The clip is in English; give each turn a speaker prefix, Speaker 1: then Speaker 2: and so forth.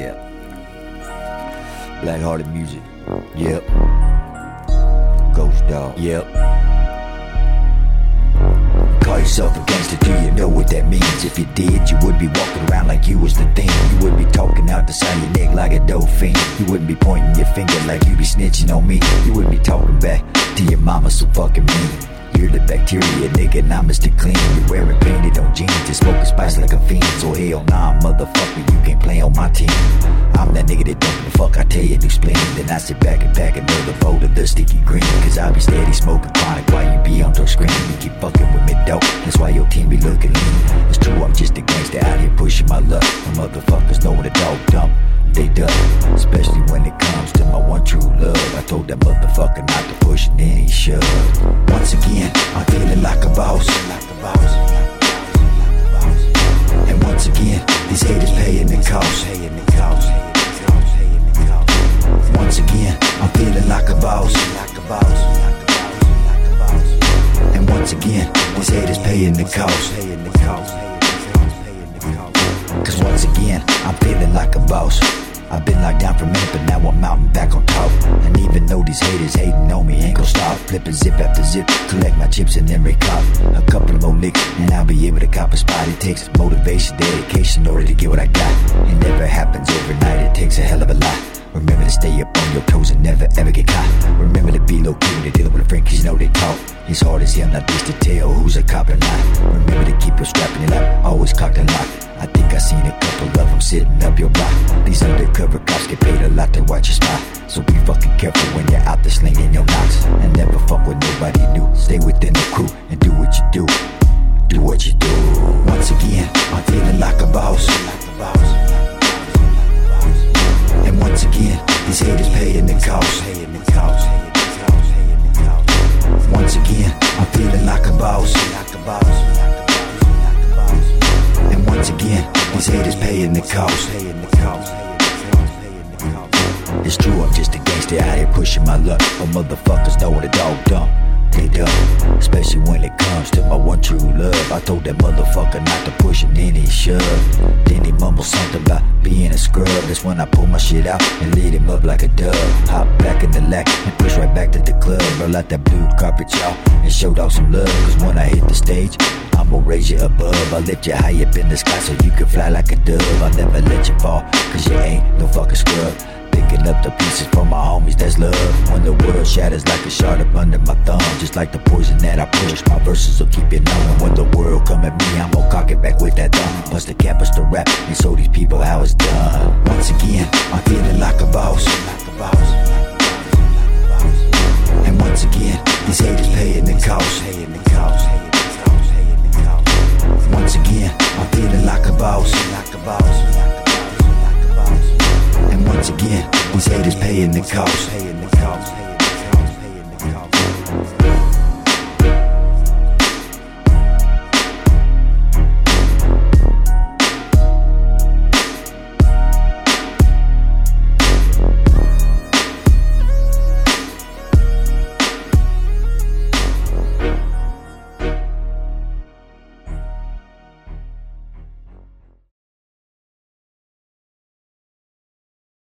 Speaker 1: Yeah. Black hearted music. Yep. Ghost dog. Yep. Call yourself a gangster, do you know what that means? If you did, you would be walking around like you was the thing. You would be talking out the side of your neck like a dope fiend. You wouldn't be pointing your finger like you be snitching on me. You wouldn't be talking back to your mama so fucking mean. The bacteria, nigga, I'm Mr. Clean. You're wearing painted on jeans and smoking spice like a fiend. So hell nah, motherfucker, you can't play on my team. I'm that nigga that don't give a fuck, I tell you, new spleen. Then I sit back and pack another bowl of the sticky green. Cause I be steady smoking chronic while you be on your screen. You keep fucking with me, dope. That's why your team be looking lean. It's told that motherfucker not to push, and then he shoved. Once again, I'm feeling like a boss. And once again, these haters paying the cost. Once again, I'm feeling like a boss. And once again, these haters paying the cost. Paying the cost. Cause once again, I'm feeling like a boss. I've been locked down for a minute, but now Flipping zip after zip, collect my chips and then recop a couple of more licks, and I'll be able to cop a spot. It takes motivation, dedication, in order to get what I got. It never happens overnight, it takes a hell of a lot. Remember to stay up on your toes and never ever get caught. Remember to be key when dealing with a friend, cause know they talk. It's hard as hell not this to tell who's a cop or not. Remember to keep your strap in your lap, always cocked and locked. I think I seen a couple of them sitting up your block. These undercover cops get paid a lot to watch your spot. So be fucking careful when you're out there slinging your knocks. Stay within the crew and do what you do. Do what you do. Once again, I'm feeling like a boss. And once again, these haters paying the cost. Once again, I'm feeling like a boss. And once again, these haters paying the cost. It's true, I'm just a gangster out here pushing my luck. But motherfuckers know what a dog dump. They dumb, especially when it comes to my one true love. I told that motherfucker not to push and then he shoved. Then he mumbled something about being a scrub. That's when I pull my shit out and lead him up like a dove. Hop back in the lack and push right back to the club. Roll out that blue carpet, y'all, and showed off some love. Cause when I hit the stage, I'ma raise you above. I'll lift you high up in the sky so you can fly like a dove. I'll never let you fall, cause you ain't no fucking scrub. Picking up the pieces from my homies, that's love. When the world shatters like a shard up under my thumb, just like the poison that I push, my verses will keep it knowing. When the world come at me, I'm gonna cock it back with that thumb. Bust the cap, bust the rap, and show these people how it's done. Once again, I'm feeling like a boss. Like a boss. in the cops.